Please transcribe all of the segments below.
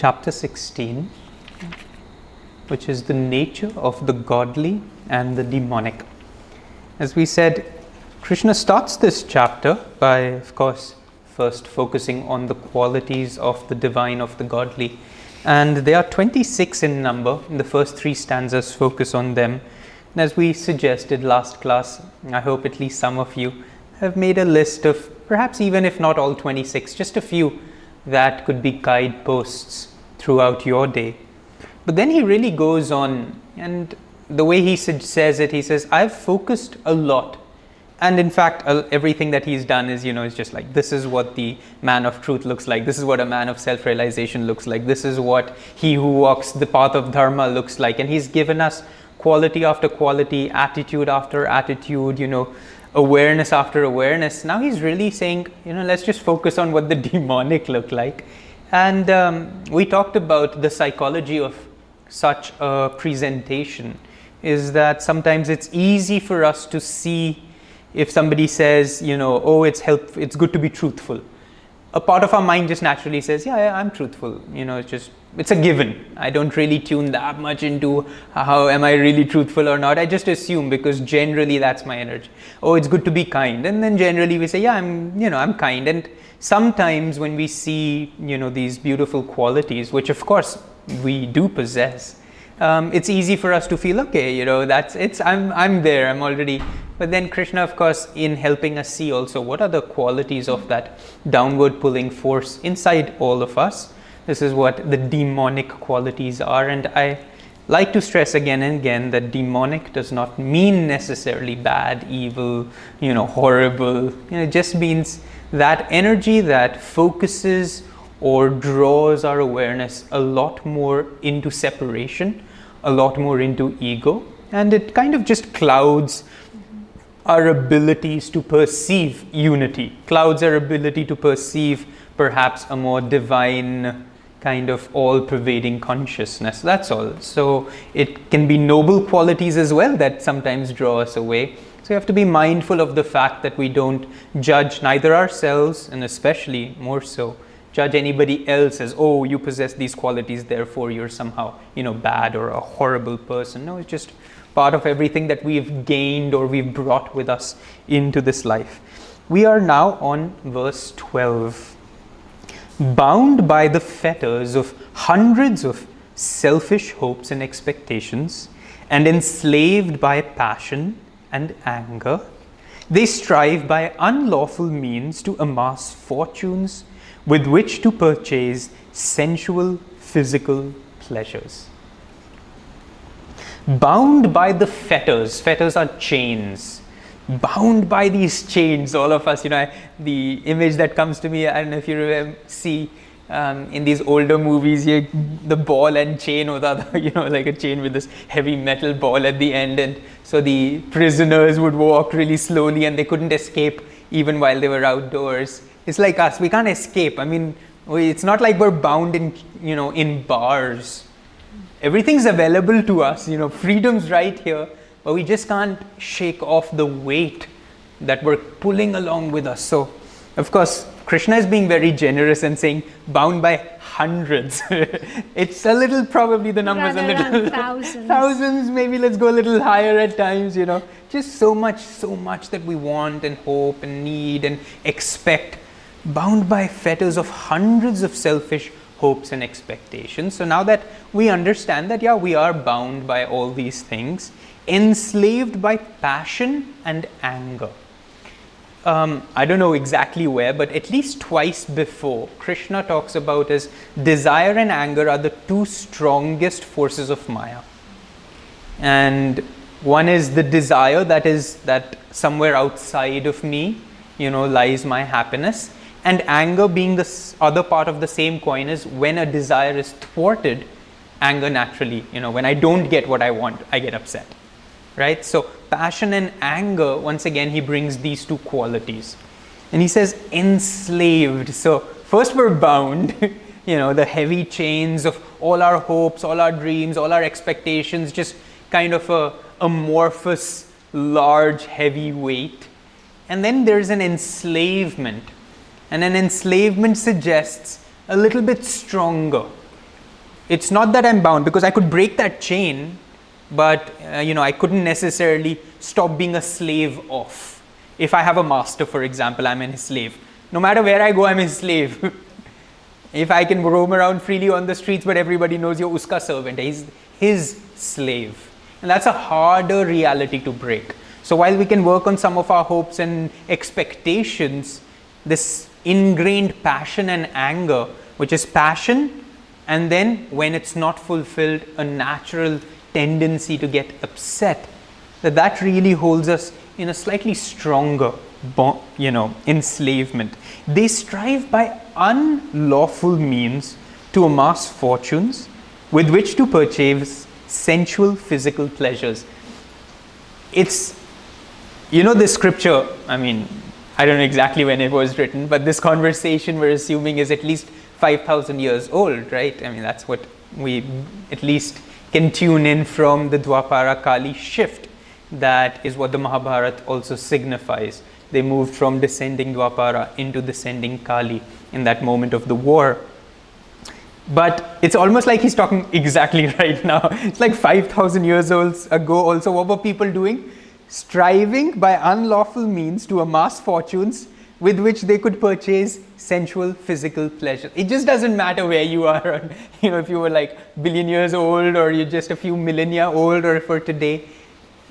chapter 16, which is the nature of the godly and the demonic. As we said, Krishna starts this chapter by, of course, first focusing on the qualities of the divine, of the godly. And they are 26 in number. The first three stanzas focus on them. And as we suggested last class, I hope at least some of you have made a list of perhaps even if not all 26, just a few that could be guideposts throughout your day. But then he really goes on, and the way he says it, he says, I've focused a lot. And in fact, everything that he's done is, you know, is just like, this is what the man of truth looks like. This is what a man of self realization looks like. This is what he who walks the path of dharma looks like. And he's given us quality after quality, attitude after attitude, you know, awareness after awareness. Now he's really saying, you know, let's just focus on what the demonic look like. And um, we talked about the psychology of such a presentation is that sometimes it's easy for us to see if somebody says, you know, oh, it's help, it's good to be truthful. A part of our mind just naturally says, yeah, yeah, I'm truthful. You know, it's just it's a given. I don't really tune that much into how am I really truthful or not. I just assume because generally that's my energy. Oh, it's good to be kind, and then generally we say, yeah, I'm you know I'm kind. And sometimes when we see you know these beautiful qualities, which of course we do possess, um, it's easy for us to feel okay. You know that's it's I'm I'm there. I'm already. But then Krishna, of course, in helping us see also what are the qualities of that downward pulling force inside all of us this is what the demonic qualities are. And I like to stress again and again that demonic does not mean necessarily bad, evil, you know, horrible. You know, it just means that energy that focuses or draws our awareness a lot more into separation, a lot more into ego, and it kind of just clouds our abilities to perceive unity, clouds our ability to perceive perhaps a more divine kind of all pervading consciousness. That's all. So it can be noble qualities as well that sometimes draw us away. So you have to be mindful of the fact that we don't judge neither ourselves and especially more so judge anybody else as oh you possess these qualities therefore you're somehow you know bad or a horrible person no it's just part of everything that we've gained or we've brought with us into this life we are now on verse 12 bound by the fetters of hundreds of selfish hopes and expectations, and enslaved by passion and anger, they strive by unlawful means to amass fortunes with which to purchase sensual physical pleasures. Bound by the fetters, fetters are chains bound by these chains, all of us, you know, the image that comes to me, I don't know if you remember, see um, in these older movies, you, the ball and chain or the other, you know, like a chain with this heavy metal ball at the end. And so the prisoners would walk really slowly and they couldn't escape even while they were outdoors. It's like us, we can't escape. I mean, we, it's not like we're bound in, you know, in bars. Everything's available to us, you know, freedom's right here but we just can't shake off the weight that we're pulling along with us. So, of course, Krishna is being very generous and saying bound by hundreds. it's a little, probably the numbers Rather a little thousands. thousands. Maybe let's go a little higher at times. You know, just so much, so much that we want and hope and need and expect, bound by fetters of hundreds of selfish hopes and expectations. So now that we understand that, yeah, we are bound by all these things enslaved by passion and anger. Um, I don't know exactly where, but at least twice before, Krishna talks about as desire and anger are the two strongest forces of Maya. And one is the desire that is that somewhere outside of me, you know, lies my happiness. And anger being the other part of the same coin is when a desire is thwarted, anger naturally, you know, when I don't get what I want, I get upset right? So, passion and anger, once again, he brings these two qualities. And he says, enslaved. So, first we're bound, you know, the heavy chains of all our hopes, all our dreams, all our expectations, just kind of a amorphous, large, heavy weight. And then there's an enslavement. And an enslavement suggests a little bit stronger. it's not that I'm bound because I could break that chain, but uh, you know I couldn't necessarily stop being a slave of. If I have a master, for example, I'm his slave. No matter where I go, I'm his slave. if I can roam around freely on the streets, but everybody knows you're uska servant, he's his slave. And that's a harder reality to break. So while we can work on some of our hopes and expectations, this ingrained passion and anger, which is passion, and then when it's not fulfilled, a natural tendency to get upset, that that really holds us in a slightly stronger, you know, enslavement. They strive by unlawful means to amass fortunes with which to purchase sensual physical pleasures. It's, you know, this scripture, I mean, I don't know exactly when it was written, but this conversation we're assuming is at least 5,000 years old, right? I mean, that's what we at least can tune in from the Dwapara Kali shift. That is what the Mahabharata also signifies. They moved from descending Dwapara into descending Kali in that moment of the war. But it's almost like he's talking exactly right now. It's like 5,000 years old ago, also, what were people doing? Striving by unlawful means to amass fortunes with which they could purchase sensual physical pleasure. It just doesn't matter where you are, you know, if you were like billion years old or you're just a few millennia old or for today.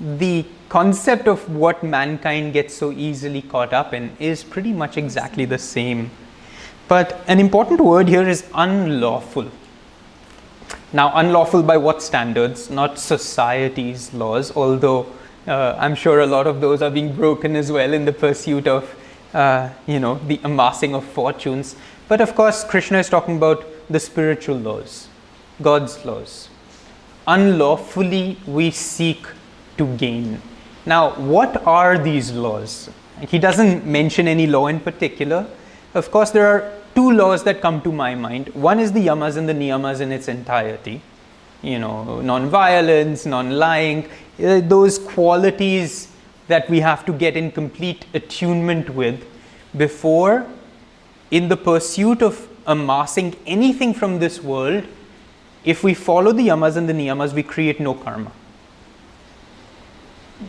The concept of what mankind gets so easily caught up in is pretty much exactly the same but an important word here is unlawful. Now, unlawful by what standards? Not society's laws, although uh, I'm sure a lot of those are being broken as well in the pursuit of, uh, you know, the amassing of fortunes. But of course, Krishna is talking about the spiritual laws, God's laws. Unlawfully, we seek to gain. Now, what are these laws? He doesn't mention any law in particular. Of course, there are two laws that come to my mind. One is the yamas and the niyamas in its entirety. You know, non-violence, non-lying, uh, those qualities that we have to get in complete attunement with before, in the pursuit of amassing anything from this world, if we follow the yamas and the niyamas, we create no karma.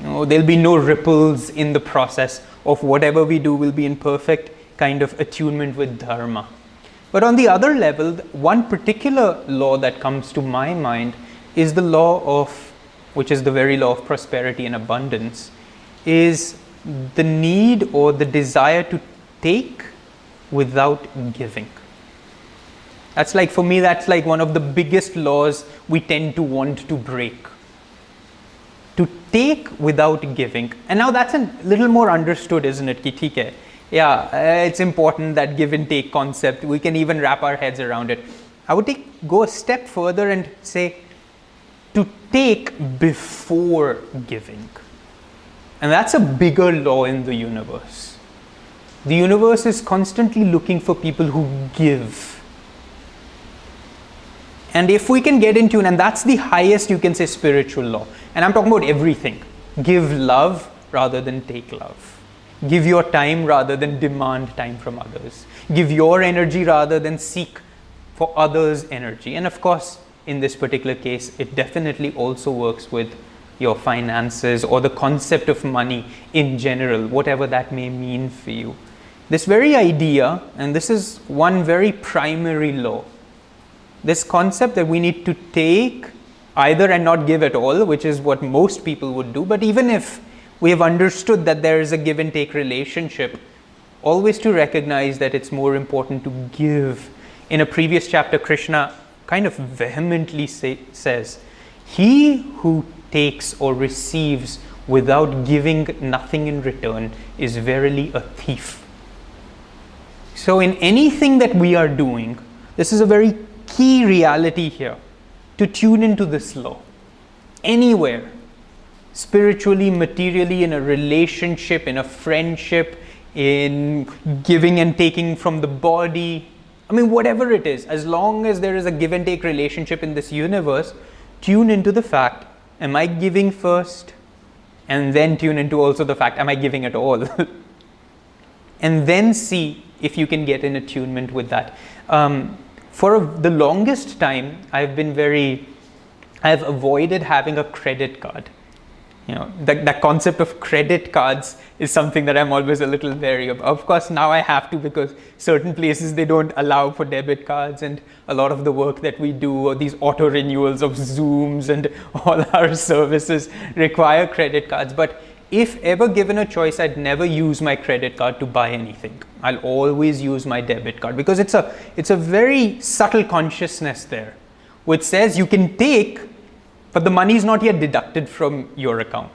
There'll be no ripples in the process of whatever we do will be in perfect kind of attunement with dharma. But on the other level, one particular law that comes to my mind is the law of, which is the very law of prosperity and abundance, is the need or the desire to take without giving. That's like, for me, that's like one of the biggest laws we tend to want to break. To take without giving. And now that's a little more understood, isn't it? Ki, yeah, uh, it's important that give and take concept. We can even wrap our heads around it. I would take go a step further and say to take before giving. And that's a bigger law in the universe. The universe is constantly looking for people who give. And if we can get in tune, and that's the highest you can say spiritual law. And I'm talking about everything. Give love rather than take love. Give your time rather than demand time from others. Give your energy rather than seek for others' energy. And of course, in this particular case, it definitely also works with your finances or the concept of money in general, whatever that may mean for you. This very idea, and this is one very primary law, this concept that we need to take either and not give at all, which is what most people would do, but even if we have understood that there is a give and take relationship, always to recognize that it's more important to give. In a previous chapter, Krishna kind of vehemently say, says, He who takes or receives without giving nothing in return is verily a thief. So, in anything that we are doing, this is a very key reality here to tune into this law. Anywhere, spiritually, materially, in a relationship, in a friendship, in giving and taking from the body. I mean, whatever it is, as long as there is a give and take relationship in this universe, tune into the fact am I giving first? And then tune into also the fact am I giving at all? and then see if you can get in attunement with that. Um, for the longest time, I've been very, I've avoided having a credit card. You know, that, that concept of credit cards is something that I'm always a little wary of. Of course, now I have to because certain places they don't allow for debit cards, and a lot of the work that we do, or these auto renewals of Zooms and all our services require credit cards. But if ever given a choice, I'd never use my credit card to buy anything. I'll always use my debit card because it's a it's a very subtle consciousness there, which says you can take, but the money is not yet deducted from your account.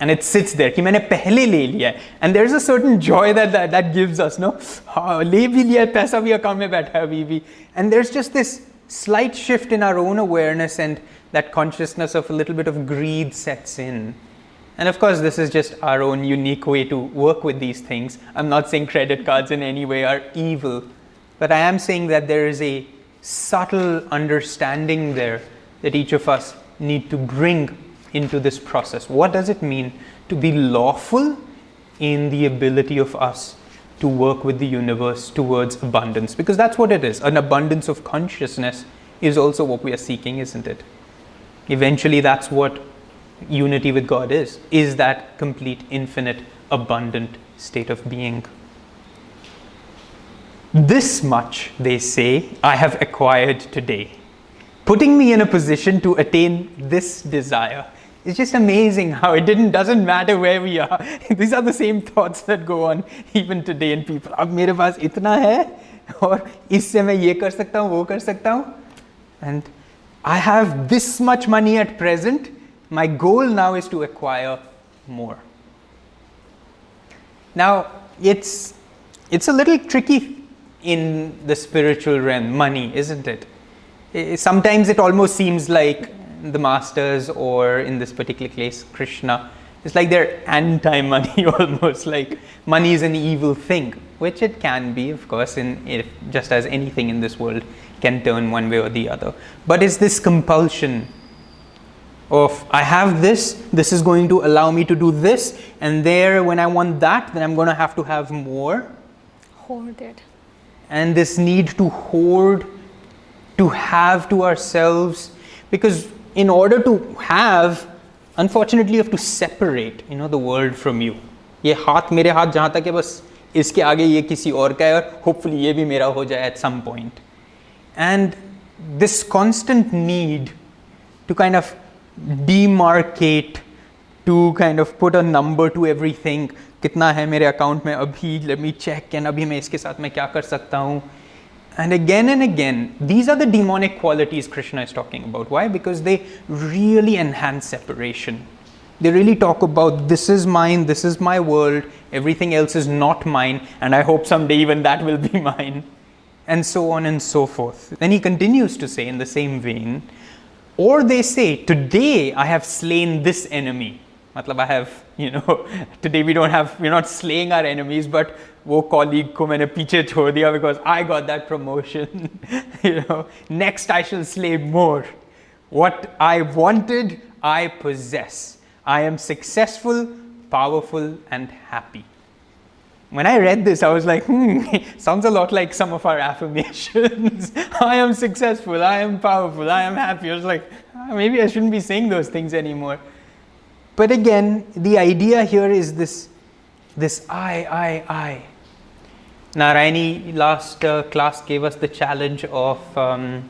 And it sits there कि मैंने पहले ले लिया है and there's a certain joy that that, that gives us no हाँ ले भी लिया है पैसा भी account में बैठा है अभी भी and there's just this slight shift in our own awareness and that consciousness of a little bit of greed sets in and of course, this is just our own unique way to work with these things. I'm not saying credit cards in any way are evil, but I am saying that there is a subtle understanding there that each of us need to bring into this process. What does it mean to be lawful in the ability of us to work with the universe towards abundance? Because that's what it is. An abundance of consciousness is also what we are seeking, isn't it? Eventually, that's what unity with God is, is that complete, infinite, abundant state of being. This much, they say, I have acquired today, putting me in a position to attain this desire. It's just amazing how it didn't doesn't matter where we are. These are the same thoughts that go on even today in people. अब मेरे पास इतना है और इससे मैं ये कर सकता हूँ वो कर सकता हूँ and I have this much money at present my goal now is to acquire more. Now, it's, it's a little tricky in the spiritual realm, money, isn't it? Sometimes it almost seems like the masters, or in this particular case, Krishna, it's like they're anti money almost, like money is an evil thing, which it can be, of course, in, if, just as anything in this world can turn one way or the other. But is this compulsion of I have this, this is going to allow me to do this, and there when I want that, then I'm going to have to have more. Hoard it. And this need to hoard, to have to ourselves, because in order to have, unfortunately, you have to separate, you know, the world from you. ये हाथ मेरे हाथ जहाँ तक है बस इसके आगे ये किसी और का है और होपफुली ये भी मेरा हो जाए at some point. And this constant need to kind of demarcate to kind of put a number to everything कितना है मेरे अकाउंट में अभी let me check and अभी मैं इसके साथ मैं क्या कर सकता हूँ And again and again these are the demonic qualities krishna is talking about. Why? Because they really enhance separation. They really talk about this is mine this is my world everything else is not mine and i hope someday even that will be mine. And so on and so forth. Then he continues to say in the same vein or they say, Today I have slain this enemy. Matlab, I have, you know, today we don't have, we're not slaying our enemies, but wo colleague ko maine piche chhod diya because I got that promotion. you know, next I shall slay more. What I wanted, I possess. I am successful, powerful, and happy when I read this, I was like, hmm, sounds a lot like some of our affirmations. I am successful, I am powerful, I am happy. I was like, ah, maybe I shouldn't be saying those things anymore. But again, the idea here is this, this I, I, I. Narayani last uh, class gave us the challenge of, um,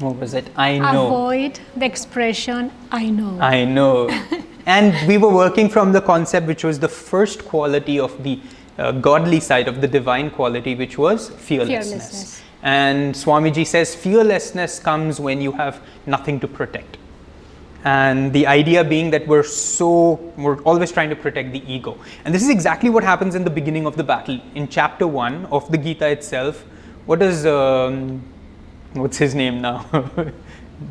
what was it? I know. Avoid the expression I know. I know. and we were working from the concept which was the first quality of the uh, godly side of the divine quality, which was fearlessness. fearlessness. And Swamiji says fearlessness comes when you have nothing to protect. And the idea being that we're so, we're always trying to protect the ego. And this is exactly what happens in the beginning of the battle. In chapter 1 of the Gita itself, what is, um, what's his name now?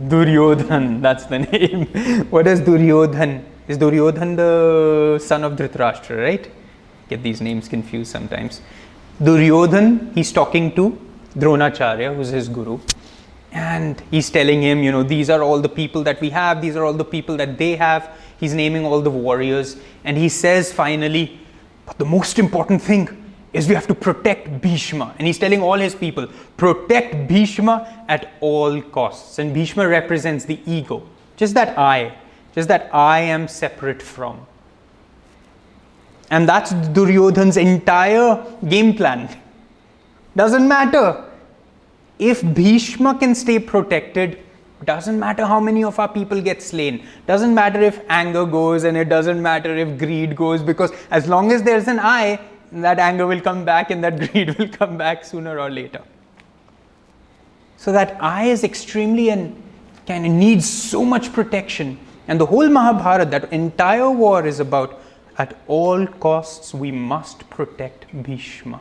Duryodhan, that's the name. what is Duryodhan? Is Duryodhan the son of Dhritarashtra, right? get these names confused sometimes. Duryodhan, he's talking to Dronacharya, who's his guru, and he's telling him, you know, these are all the people that we have, these are all the people that they have. He's naming all the warriors, and he says finally, but the most important thing is we have to protect Bhishma. And he's telling all his people, protect Bhishma at all costs. And Bhishma represents the ego, just that I, just that I am separate from. And that's Duryodhan's entire game plan. Doesn't matter. If Bhishma can stay protected, doesn't matter how many of our people get slain. Doesn't matter if anger goes and it doesn't matter if greed goes because as long as there's an I, that anger will come back and that greed will come back sooner or later. So that I is extremely and kind of needs so much protection. And the whole Mahabharata, that entire war is about at all costs we must protect Bhishma.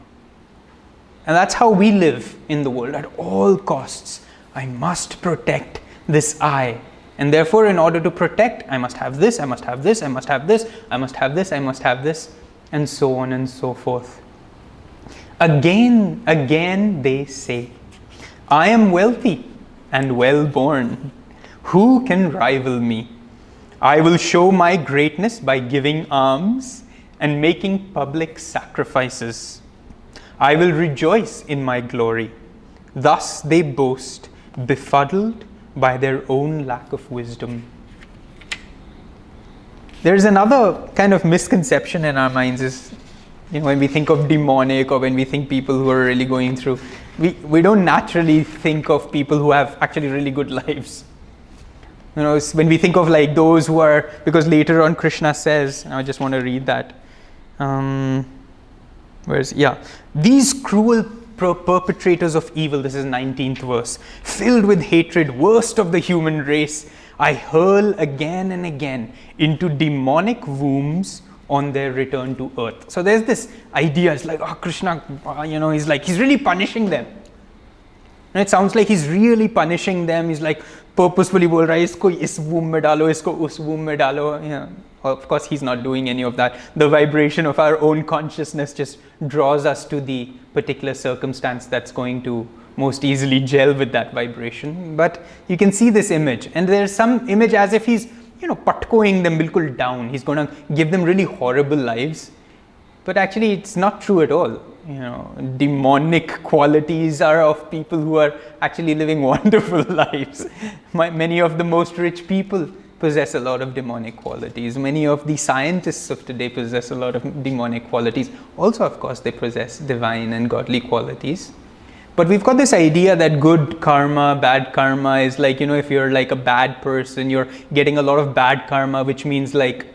And that's how we live in the world. At all costs, I must protect this I. And therefore, in order to protect, I must have this, I must have this, I must have this, I must have this, I must have this, and so on and so forth. Again, again, they say, I am wealthy and well born. Who can rival me? I will show my greatness by giving alms and making public sacrifices. I will rejoice in my glory. Thus they boast, befuddled by their own lack of wisdom. There's another kind of misconception in our minds is you know when we think of demonic or when we think people who are really going through we, we don't naturally think of people who have actually really good lives you know when we think of like those who are because later on krishna says i just want to read that um, where's yeah these cruel perpetrators of evil this is 19th verse filled with hatred worst of the human race i hurl again and again into demonic wombs on their return to earth. So there's this idea it's like oh krishna uh, you know he's like he's really punishing them. And it sounds like he's really punishing them. He's like purposefully बोल रहा है इसको इस womb में डालो इसको उस womb में डालो yeah. of course he's not doing any of that the vibration of our own consciousness just draws us to the particular circumstance that's going to most easily gel with that vibration but you can see this image and there's some image as if he's you know patkoing them bilkul down he's going to give them really horrible lives but actually it's not true at all you know, demonic qualities are of people who are actually living wonderful lives. My, many of the most rich people possess a lot of demonic qualities. Many of the scientists of today possess a lot of demonic qualities. Also, of course, they possess divine and godly qualities. But we've got this idea that good karma, bad karma is like, you know, if you're like a bad person, you're getting a lot of bad karma, which means like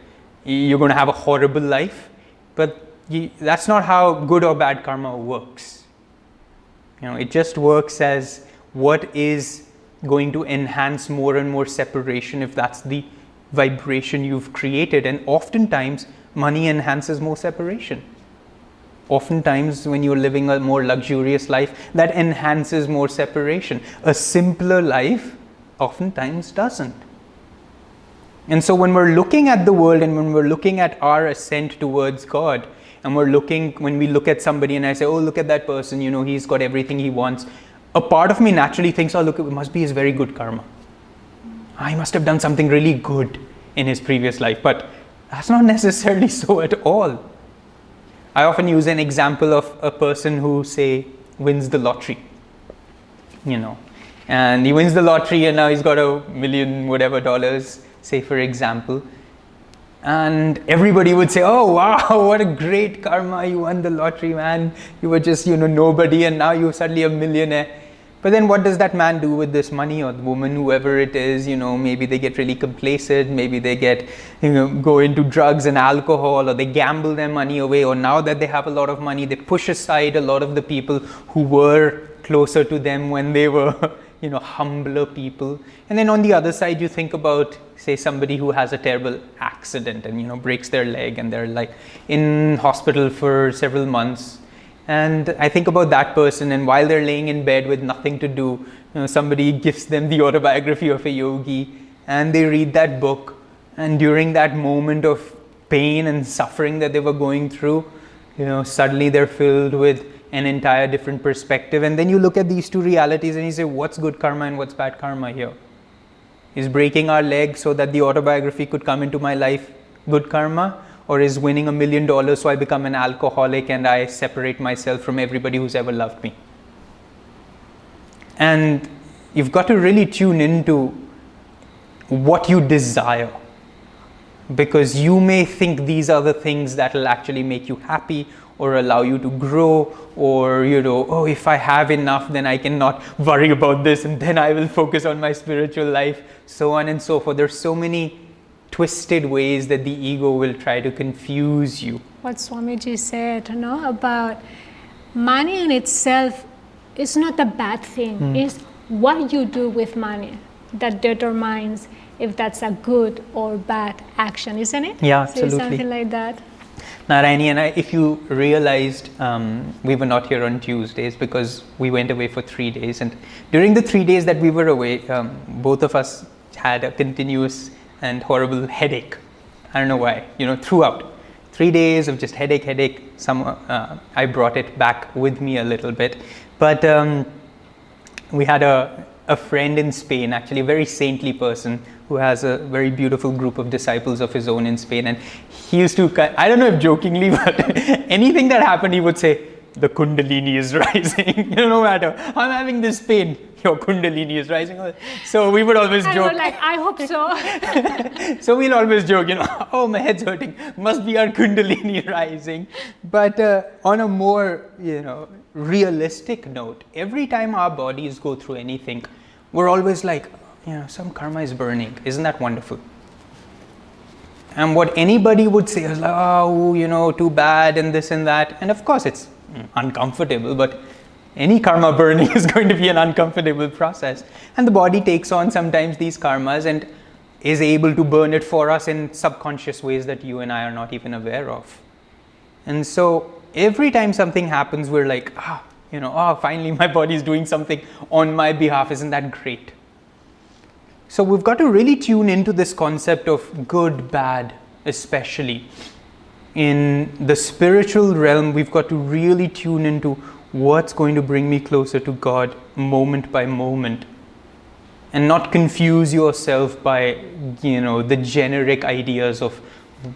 you're going to have a horrible life. But that's not how good or bad karma works. You know, it just works as what is going to enhance more and more separation if that's the vibration you've created. And oftentimes, money enhances more separation. Oftentimes, when you're living a more luxurious life, that enhances more separation. A simpler life oftentimes doesn't. And so, when we're looking at the world and when we're looking at our ascent towards God, and we're looking when we look at somebody and I say, oh, look at that person, you know, he's got everything he wants. A part of me naturally thinks, oh, look, it must be his very good karma. I must have done something really good in his previous life, but that's not necessarily so at all. I often use an example of a person who, say, wins the lottery, you know, and he wins the lottery and now he's got a million whatever dollars, say, for example and everybody would say oh wow what a great karma. You won the lottery man. You were just you know nobody and now you're suddenly a millionaire. But then what does that man do with this money or the woman whoever it is? You know maybe they get really complacent. Maybe they get you know go into drugs and alcohol or they gamble their money away. Or now that they have a lot of money they push aside a lot of the people who were closer to them when they were you know humbler people. And then on the other side you think about say somebody who has a terrible accident and you know breaks their leg and they're like in hospital for several months. And i think about that person and while they're laying in bed with nothing to do you know, somebody gives them the autobiography of a yogi and they read that book. And during that moment of pain and suffering that they were going through you know suddenly they're filled with an entire different perspective. And then you look at these two realities and you say, what's good karma and what's bad karma here? Is breaking our leg so that the autobiography could come into my life good karma? or is winning a million dollars, so I become an alcoholic and I separate myself from everybody who's ever loved me. And you've got to really tune into what you desire because you may think these are the things that will actually make you happy or allow you to grow or you know oh if i have enough then i cannot worry about this and then i will focus on my spiritual life so on and so forth there's so many twisted ways that the ego will try to confuse you What Swamiji said, you know, about money in itself is not a bad thing. Hmm. It's what you do with money that determines if that's a good or bad action, isn't it? Yeah, So absolutely. something like that. Narayani and I, if you realized, um, we were not here on Tuesdays because we went away for three days. And during the three days that we were away, um, both of us had a continuous and horrible headache. I don't know why, you know, throughout. Three days of just headache, headache. Some, uh, I brought it back with me a little bit. But um, we had a, a friend in Spain, actually a very saintly person who has a very beautiful group of disciples of his own in Spain. And he used to, I don't know if jokingly, but anything that happened, he would say, the Kundalini is rising. you know, no matter, I'm having this pain, your Kundalini is rising. So we would always joke. like, I hope so. So we'll always joke, you know, oh, my head's hurting, must be our Kundalini rising. But uh, on a more, you know, realistic note, every time our bodies go through anything, we're always like, know, some karma is burning. Isn't that wonderful? And what anybody would say is like, oh, you know, too bad and this and that. And of course, it's uncomfortable, but any karma burning is going to be an uncomfortable process. And the body takes on sometimes these karmas and is able to burn it for us in subconscious ways that you and I are not even aware of. And so every time something happens, we're like, ah, you know, oh, finally my body is doing something on my behalf. Isn't that great? So we've got to really tune into this concept of good, bad, especially. In the spiritual realm, we've got to really tune into what's going to bring me closer to God moment by moment and not confuse yourself by you know the generic ideas of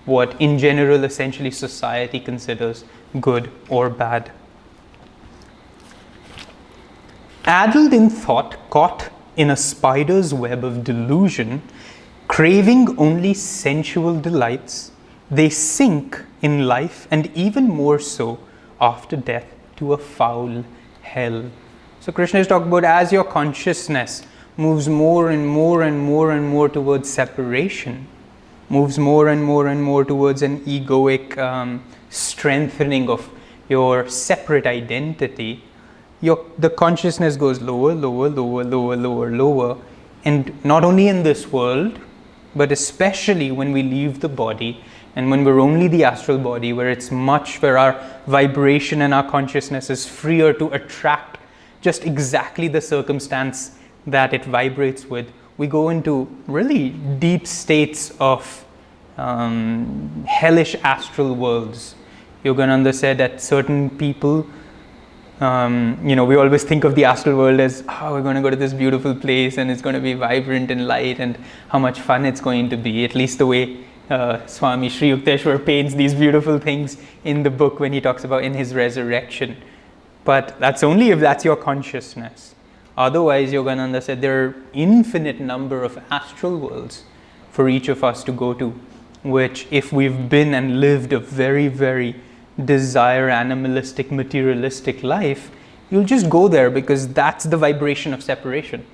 what in general essentially society considers good or bad addled in thought caught in a spider's web of delusion craving only sensual delights they sink in life and even more so after death to a foul hell. So krishna is talking about as your consciousness moves more and more and more and more towards separation, moves more and more and more towards an egoic um, strengthening of your separate identity, your, the consciousness goes lower, lower, lower, lower, lower, lower. And not only in this world, but especially when we leave the body and when we're only the astral body, where it's much, where our vibration and our consciousness is freer to attract just exactly the circumstance that it vibrates with, we go into really deep states of um, hellish astral worlds. Yogananda said that certain people, um, you know, we always think of the astral world as, oh, we're going to go to this beautiful place and it's going to be vibrant and light and how much fun it's going to be, at least the way uh, Swami Sri Yukteswar paints these beautiful things in the book when he talks about in his resurrection. But that's only if that's your consciousness. Otherwise, Yogananda said there are infinite number of astral worlds for each of us to go to, which if we've been and lived a very, very desire animalistic, materialistic life, you'll just go there because that's the vibration of separation.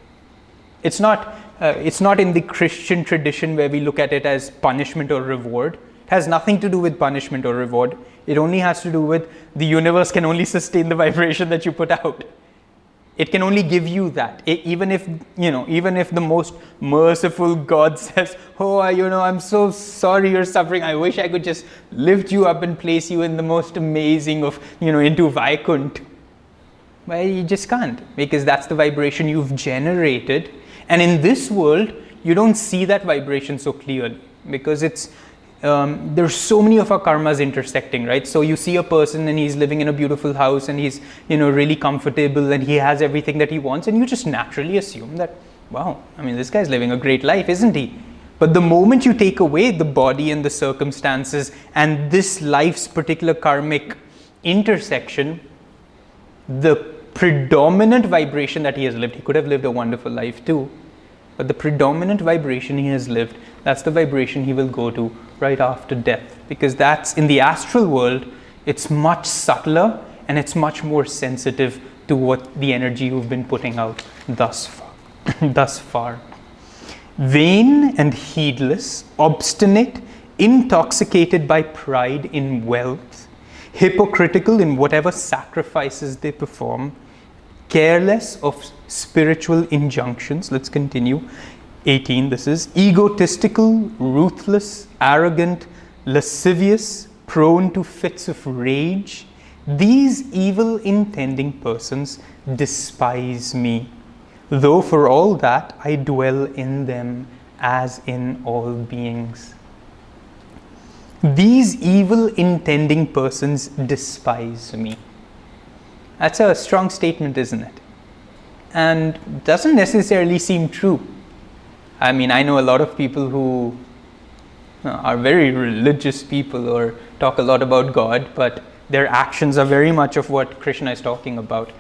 It's not, uh, it's not in the Christian tradition where we look at it as punishment or reward. It has nothing to do with punishment or reward. It only has to do with the universe can only sustain the vibration that you put out it can only give you that. It, even if you know even if the most merciful god says oh I, you know i'm so sorry you're suffering. I wish i could just lift you up and place you in the most amazing of you know into vaikunt. Well you just can't because that's the vibration you've generated. And in this world you don't see that vibration so clearly because it's um, there's so many of our karmas intersecting right? So you see a person and he's living in a beautiful house and he's you know really comfortable and he has everything that he wants and you just naturally assume that wow i mean this guy's living a great life isn't he? But the moment you take away the body and the circumstances and this life's particular karmic intersection, the predominant vibration that he has lived, he could have lived a wonderful life too, but the predominant vibration he has lived, that's the vibration he will go to right after death. Because that's in the astral world, it's much subtler and it's much more sensitive to what the energy you've been putting out thus far. thus far. Vain and heedless, obstinate, intoxicated by pride in wealth, hypocritical in whatever sacrifices they perform, careless of spiritual injunctions. Let's continue. 18, this is egotistical, ruthless, arrogant, lascivious, prone to fits of rage. These evil intending persons despise me, though for all that I dwell in them as in all beings. These evil intending persons despise me. That's a strong statement, isn't it? And doesn't necessarily seem true. I mean, I know a lot of people who uh, are very religious people or talk a lot about God, but their actions are very much of what Krishna is talking about.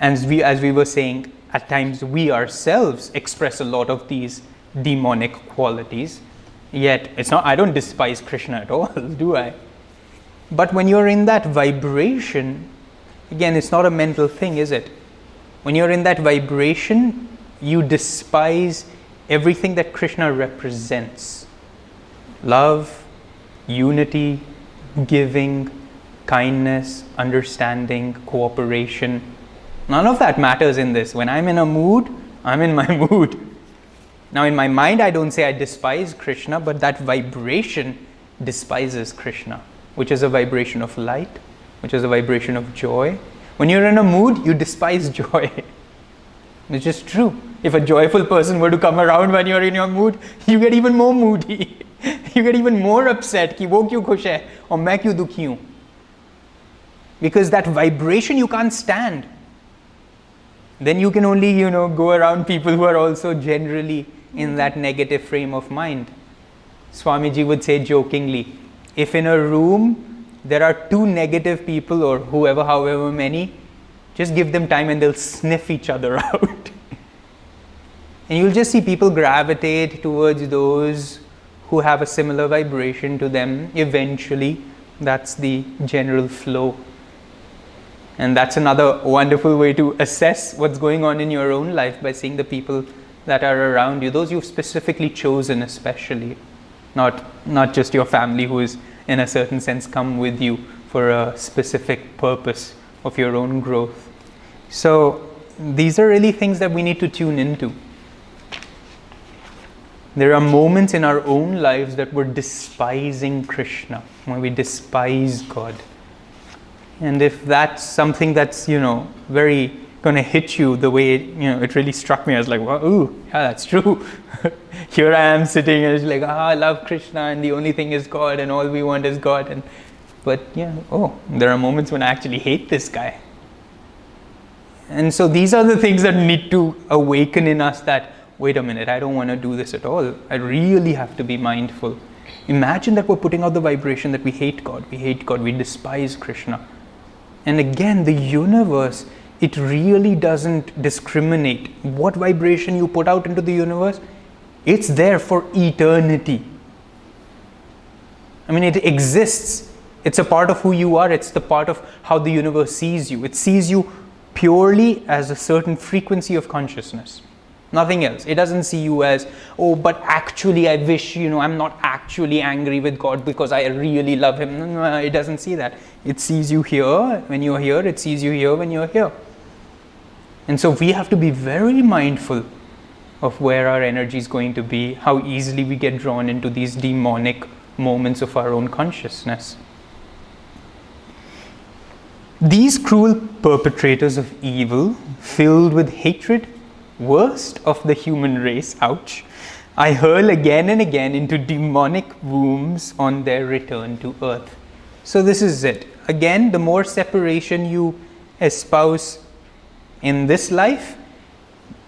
And as we, as we were saying, at times we ourselves express a lot of these demonic qualities. Yet, it's not, I don't despise Krishna at all, do I? But when you're in that vibration, Again, it's not a mental thing, is it? When you're in that vibration, you despise everything that Krishna represents love, unity, giving, kindness, understanding, cooperation. None of that matters in this. When I'm in a mood, I'm in my mood. Now, in my mind, I don't say I despise Krishna, but that vibration despises Krishna, which is a vibration of light, which is a vibration of joy. When you're in a mood, you despise joy. it's just true. If a joyful person were to come around when you're in your mood, you get even more moody. you get even more upset कि वो क्यों खुश है और मैं क्यों दुखी हूँ because that vibration you can't stand then you can only you know go around people who are also generally in that negative frame of mind swamiji would say jokingly if in a room there are two negative people or whoever, however many, just give them time and they'll sniff each other out. and you'll just see people gravitate towards those who have a similar vibration to them eventually. That's the general flow. And that's another wonderful way to assess what's going on in your own life by seeing the people that are around you, those you've specifically chosen, especially, not, not just your family who is in a certain sense, come with you for a specific purpose of your own growth. So, these are really things that we need to tune into. There are moments in our own lives that we're despising Krishna, when we despise God. And if that's something that's, you know, very going to hit you the way it, you know it really struck me. I was like, well, ooh, yeah, that's true. Here I am sitting and it's like, ah, I love Krishna, and the only thing is God, and all we want is God. And but yeah, oh, there are moments when I actually hate this guy. And so these are the things that need to awaken in us that wait a minute, I don't want to do this at all. I really have to be mindful. Imagine that we're putting out the vibration that we hate God, we hate God, we despise Krishna. And again, the universe it really doesn't discriminate what vibration you put out into the universe. It's there for eternity. I mean, it exists. It's a part of who you are. It's the part of how the universe sees you. It sees you purely as a certain frequency of consciousness. Nothing else. It doesn't see you as, oh, but actually, I wish, you know, I'm not actually angry with God because I really love Him. No, it doesn't see that. It sees you here when you're here, it sees you here when you're here. And so we have to be very mindful of where our energy is going to be, how easily we get drawn into these demonic moments of our own consciousness. These cruel perpetrators of evil, filled with hatred, worst of the human race, ouch, I hurl again and again into demonic wombs on their return to earth. So, this is it. Again, the more separation you espouse in this life,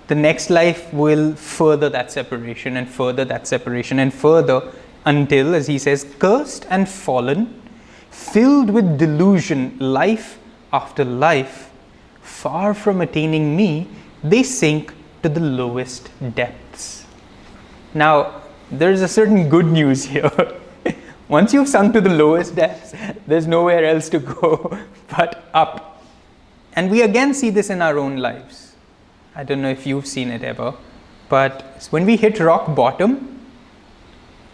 the next life will further that separation and further that separation and further until, as he says, cursed and fallen, filled with delusion, life after life, far from attaining me, they sink to the lowest depths. Now, there's a certain good news here. Once you've sunk to the lowest depths, there's nowhere else to go but up. And we again see this in our own lives. I don't know if you've seen it ever, but when we hit rock bottom,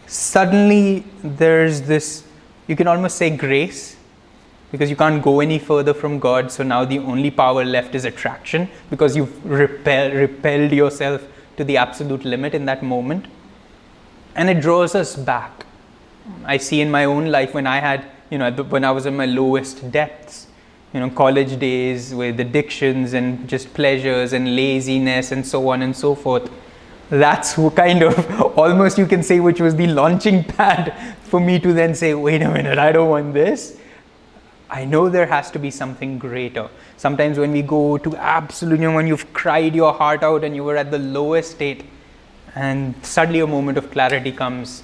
suddenly there's this, you can almost say grace, because you can't go any further from God. So now the only power left is attraction because you've repel, repelled yourself to the absolute limit in that moment. And it draws us back. I see in my own life when I had, you know, when I was in my lowest depths, you know, college days with addictions and just pleasures and laziness and so on and so forth. That's kind of almost you can say which was the launching pad for me to then say, wait a minute, I don't want this. I know there has to be something greater. Sometimes when we go to absolute, you know, when you've cried your heart out and you were at the lowest state, and suddenly a moment of clarity comes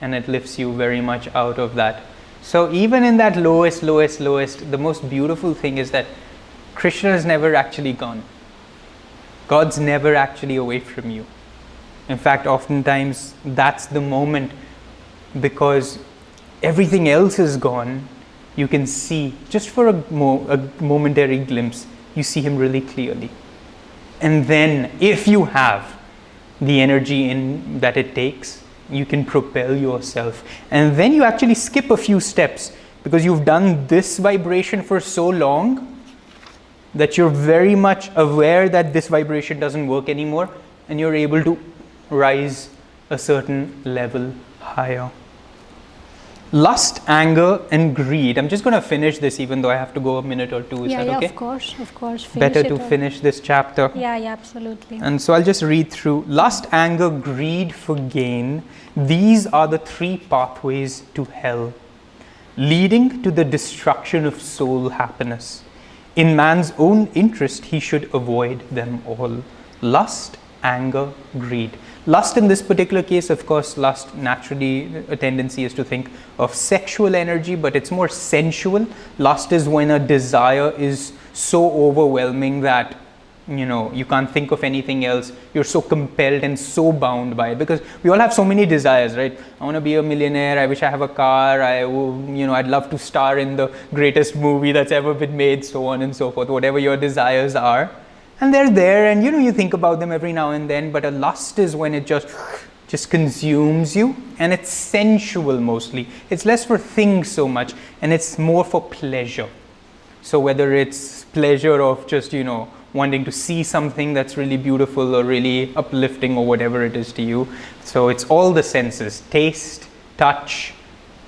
and it lifts you very much out of that. So, even in that lowest, lowest, lowest, the most beautiful thing is that Krishna is never actually gone. God's never actually away from you. In fact, oftentimes that's the moment because everything else is gone you can see, just for a, mo- a momentary glimpse, you see him really clearly. And then, if you have the energy in that it takes, you can propel yourself. And then you actually skip a few steps because you've done this vibration for so long that you're very much aware that this vibration doesn't work anymore and you're able to rise a certain level higher lust, anger, and greed. I'm just going to finish this, even though I have to go a minute or two. Is yeah, that yeah, okay? of course, of course. Finish Better to finish this chapter. Yeah, yeah, absolutely. And so I'll just read through lust, anger, greed for gain. These are the three pathways to hell, leading to the destruction of soul happiness. In man's own interest, he should avoid them all lust, anger, greed. Lust in this particular case, of course, lust naturally a tendency is to think of sexual energy, but it's more sensual. Lust is when a desire is so overwhelming that you know you can't think of anything else. You're so compelled and so bound by it. Because we all have so many desires right? I want to be a millionaire. I wish i have a car. I you know i'd love to star in the greatest movie that's ever been made so on and so forth whatever your desires are and they're there and you know you think about them every now and then but a lust is when it just just consumes you and it's sensual mostly. It's less for things so much and it's more for pleasure. So whether it's pleasure of just you know wanting to see something that's really beautiful or really uplifting or whatever it is to you. So it's all the senses taste touch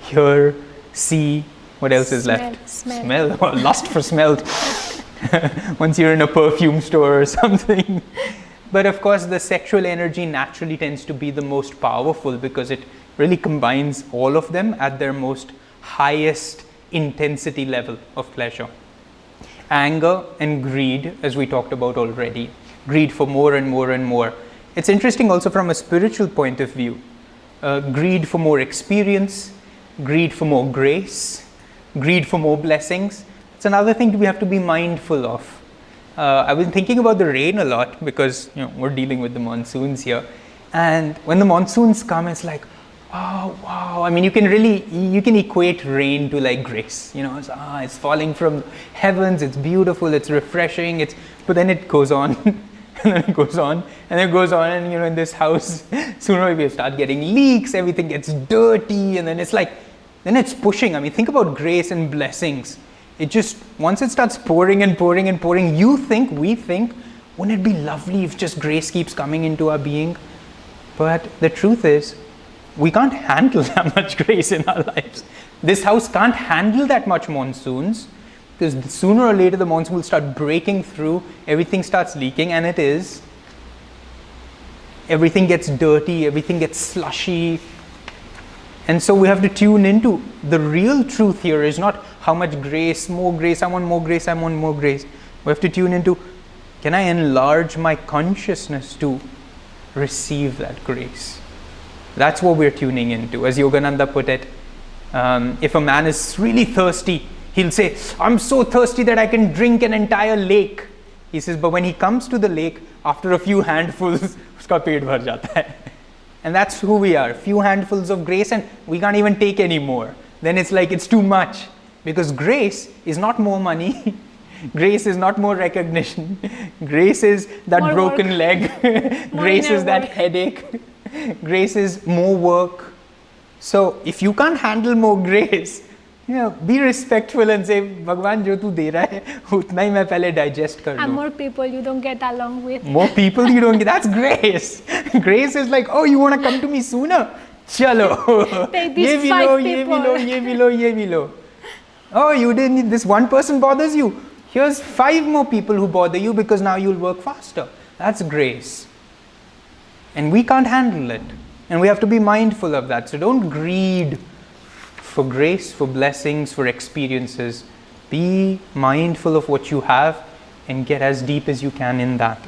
hear see what else is left? Smell, smell. lust for smell once you're in a perfume store or something. but of course, the sexual energy naturally tends to be the most powerful because it really combines all of them at their most highest intensity level of pleasure. Anger and greed, as we talked about already, greed for more and more and more. It's interesting also from a spiritual point of view. Uh, greed for more experience, greed for more grace, greed for more blessings it's another thing we have to be mindful of. Uh, I've been thinking about the rain a lot because you know we're dealing with the monsoons here, and when the monsoons come, it's like, oh wow! I mean, you can really you can equate rain to like grace. You know, it's, ah, it's falling from heavens. It's beautiful. It's refreshing. It's but then it goes on. and then it goes on and then it goes on and you know in this house sooner or we start getting leaks everything gets dirty and then it's like then it's pushing i mean think about grace and blessings it just, once it starts pouring and pouring and pouring, you think, we think, wouldn't it be lovely if just grace keeps coming into our being? But the truth is, we can't handle that much grace in our lives. This house can't handle that much monsoons because sooner or later the monsoon will start breaking through, everything starts leaking, and it is. Everything gets dirty, everything gets slushy, and so we have to tune into the real truth here is not how much grace, more grace, I want more grace, I want more grace. We have to tune into can I enlarge my consciousness to receive that grace? That's what we're tuning into. As Yogananda put it, um, if a man is really thirsty, he'll say, I'm so thirsty that I can drink an entire lake. He says, but when he comes to the lake, after a few handfuls, uska pet bhar jata hai. And that's who we are. Few handfuls of grace, and we can't even take any more. Then it's like it's too much. Because grace is not more money. grace is not more recognition. grace is that More broken work. leg. Grace is that work. headache. grace is more work. So if you can't handle more grace, you know, be respectful and say, Bhagwan, jo tu de hai, utna hi main pehle digest kar And more people you don't get along with. More people you don't get. That's grace. Grace is like, oh, you want to come to me sooner? Chalo. Take these five people. ye bhi lo, ye bhi lo, ye bhi lo. Oh, you didn't need this one person bothers you. Here's five more people who bother you because now you'll work faster. That's grace. And we can't handle it. And we have to be mindful of that. So don't greed for grace, for blessings, for experiences. Be mindful of what you have and get as deep as you can in that.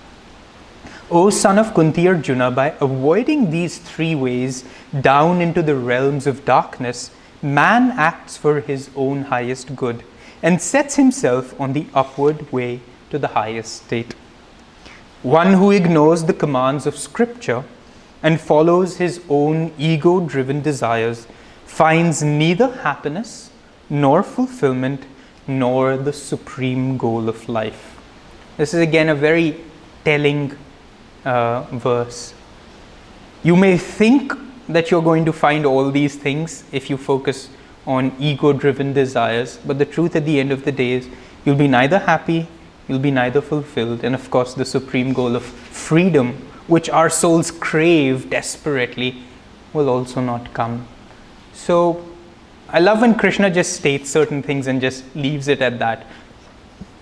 O son of Kunti Arjuna, by avoiding these three ways down into the realms of darkness, man acts for his own highest good and sets himself on the upward way to the highest state. One who ignores the commands of Scripture and follows his own ego driven desires finds neither happiness nor fulfillment nor the supreme goal of life. This is again a very telling uh, verse. You may think that you're going to find all these things if you focus on ego driven desires, but the truth at the end of the day is you'll be neither happy, you'll be neither fulfilled, and of course, the supreme goal of freedom, which our souls crave desperately, will also not come. So, I love when Krishna just states certain things and just leaves it at that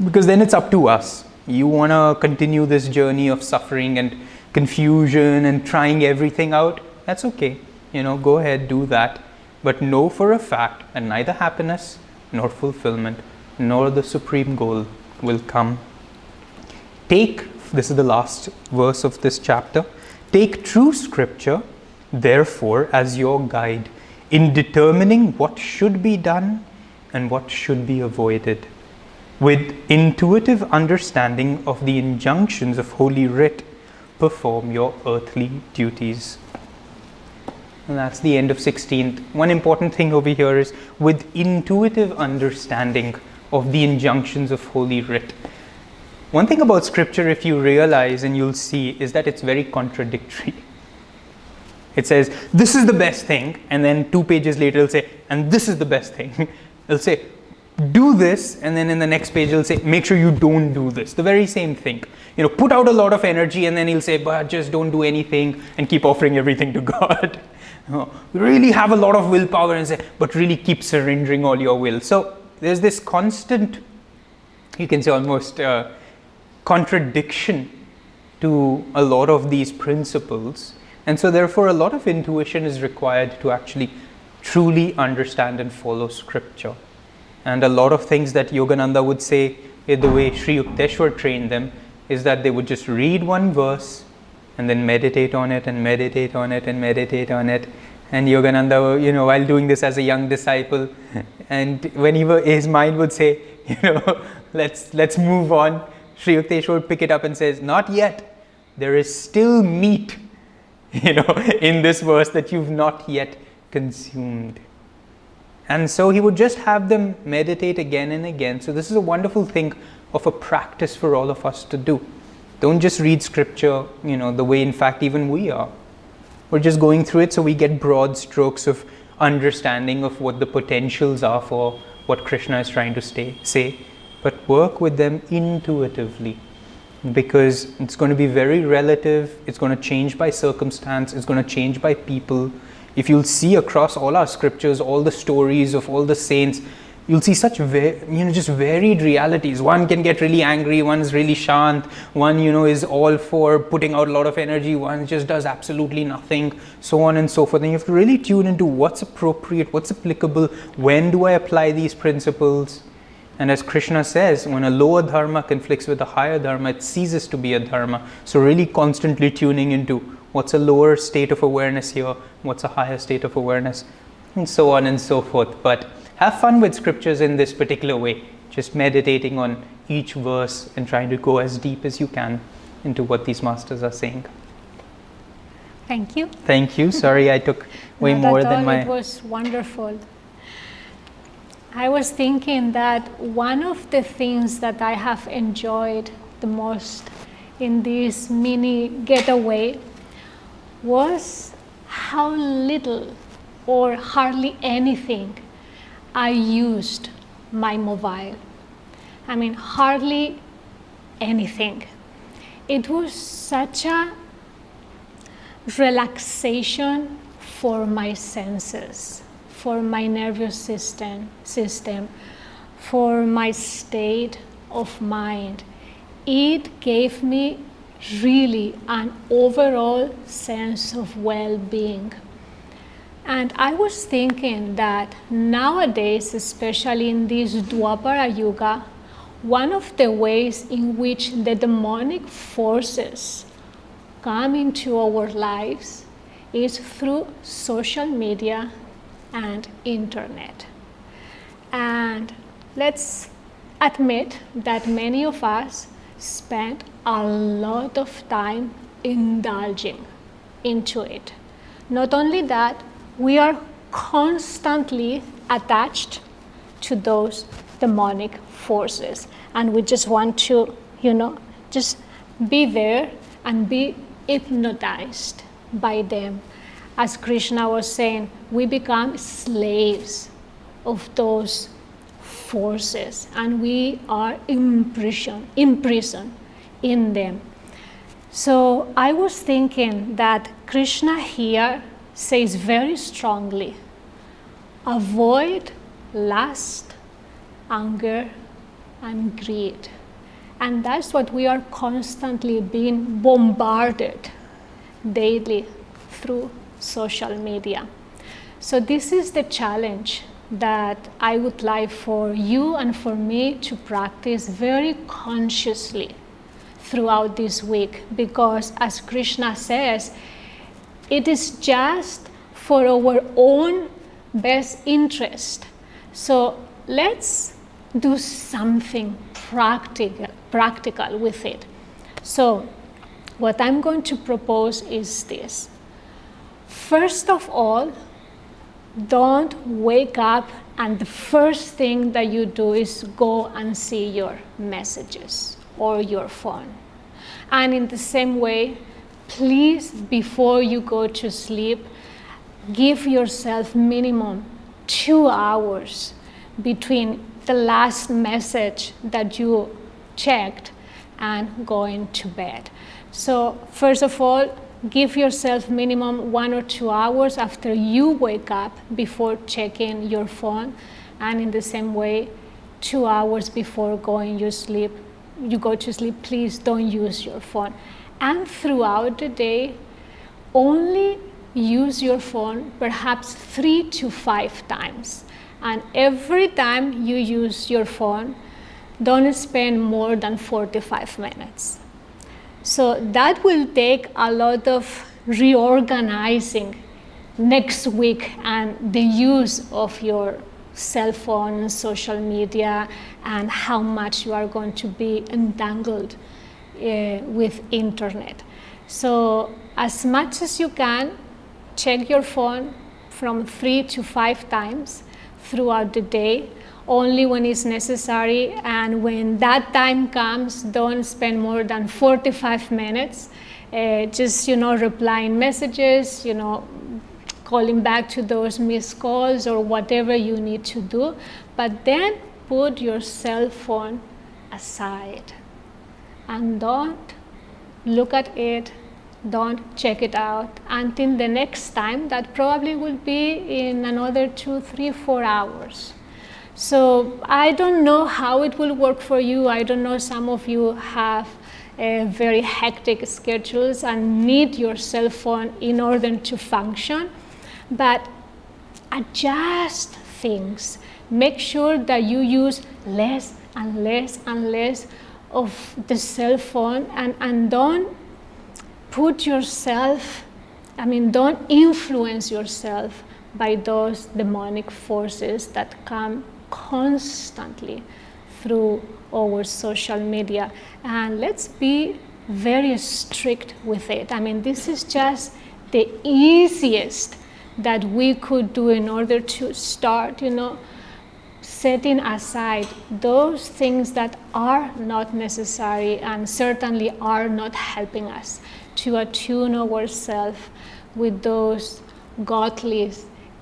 because then it's up to us. You want to continue this journey of suffering and confusion and trying everything out, that's okay. You know, go ahead, do that. But know for a fact that neither happiness nor fulfillment nor the supreme goal will come. Take, this is the last verse of this chapter, take true scripture, therefore, as your guide in determining what should be done and what should be avoided with intuitive understanding of the injunctions of Holy Writ, perform your earthly duties. And that's the end of 16th. One important thing over here is with intuitive understanding of the injunctions of Holy Writ. One thing about scripture, if you realize and you'll see, is that it's very contradictory. It says, This is the best thing, and then two pages later it'll say, And this is the best thing. It'll say, Do this, and then in the next page it'll say, Make sure you don't do this. The very same thing. You know, put out a lot of energy, and then he'll say, But just don't do anything and keep offering everything to God. No, really have a lot of willpower and say, But really keep surrendering all your will. So there's this constant, you can say almost uh, contradiction to a lot of these principles. And so, therefore, a lot of intuition is required to actually truly understand and follow scripture. And a lot of things that Yogananda would say, eh, the way Sri Yukteswar trained them, is that they would just read one verse and then meditate on it and meditate on it and meditate on it. And Yogananda, you know, while doing this as a young disciple, and when he his mind would say, you know, let's let's move on. Sri Yukteswar would pick it up and says, not yet. There is still meat, you know, in this verse that you've not yet consumed. And so he would just have them meditate again and again. So, this is a wonderful thing of a practice for all of us to do. Don't just read scripture, you know, the way in fact even we are. We're just going through it so we get broad strokes of understanding of what the potentials are for what Krishna is trying to stay, say, but work with them intuitively because it's going to be very relative, it's going to change by circumstance, it's going to change by people. If you'll see across all our scriptures, all the stories of all the saints, you'll see such you know just varied realities. One can get really angry, one's really shant, one you know is all for putting out a lot of energy, one just does absolutely nothing, so on and so forth. And you have to really tune into what's appropriate, what's applicable, when do I apply these principles And as Krishna says, when a lower dharma conflicts with a higher dharma, it ceases to be a dharma. So, really constantly tuning into what's a lower state of awareness here, what's a higher state of awareness, and so on and so forth. But have fun with scriptures in this particular way, just meditating on each verse and trying to go as deep as you can into what these masters are saying. Thank you. Thank you. Sorry, I took way Not more than my. It was wonderful. I was thinking that one of the things that I have enjoyed the most in this mini getaway was how little or hardly anything I used my mobile. I mean, hardly anything. It was such a relaxation for my senses, for my nervous system, system, for my state of mind. It gave me really an overall sense of well-being. And I was thinking that nowadays, especially in this Dwapara Yuga, one of the ways in which the demonic forces come into our lives is through social media and internet. And let's admit that many of us spend a lot of time indulging into it. Not only that, we are constantly attached to those demonic forces and we just want to you know just be there and be hypnotized by them as krishna was saying we become slaves of those forces and we are imprisoned imprisoned in them so i was thinking that krishna here says very strongly avoid lust, anger, and greed. And that's what we are constantly being bombarded daily through social media. So, this is the challenge that I would like for you and for me to practice very consciously throughout this week because, as Krishna says, it is just for our own best interest. So let's do something practical, practical with it. So what I'm going to propose is this. First of all, don't wake up and the first thing that you do is go and see your messages or your phone. And in the same way, please, before you go to sleep, give yourself minimum two hours between the last message that you checked and going to bed. So first of all, give yourself minimum one or two hours after you wake up before checking your phone and in the same way two hours before going you sleep you go to sleep please don't use your phone and throughout the day only use your phone perhaps three to five times. And every time you use your phone, don't spend more than 45 minutes. So that will take a lot of reorganizing next week and the use of your cell phone, social media, and how much you are going to be entangled uh, with internet. So as much as you can, check your phone from three to five times throughout the day only when it's necessary and when that time comes don't spend more than 45 minutes uh, just you know replying messages you know calling back to those missed calls or whatever you need to do but then put your cell phone aside and don't look at it don't check it out until the next time. That probably will be in another two three four hours so i don't know how it will work for you. I don't know some of you have uh, very hectic schedules and need your cell phone in order to function. But adjust things. Make sure that you use less and less and less of the cell phone and, and don't put yourself, I mean, don't influence yourself by those demonic forces that come constantly through our social media. And let's be very strict with it. I mean, this is just the easiest that we could do in order to start, you know, setting aside those things that are not necessary and certainly are not helping us to attune ourselves with those godly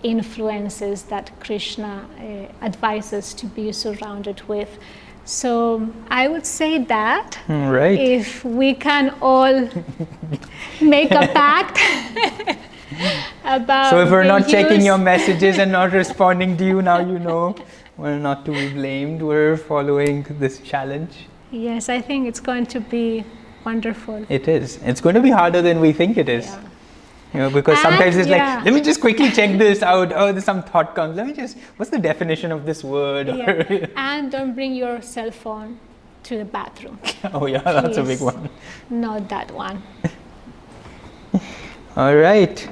influences that Krishna uh, advises to be surrounded with. So I would say that Right. if we can all make a pact about So if we're not checking your messages and not responding to you, now you know we're not to be blamed. We're following this challenge. yes, I think it's going to be wonderful. It is. It's going to be harder than we think it is. Yeah. You know, because And- sometimes it's yeah. like, ah, let me just quickly check this out. Oh, there's some thought comes. Let me just, what's the definition of this word? Yeah. and don't bring your cell phone to the bathroom. oh, yeah, that's a big one. Not that one. All right.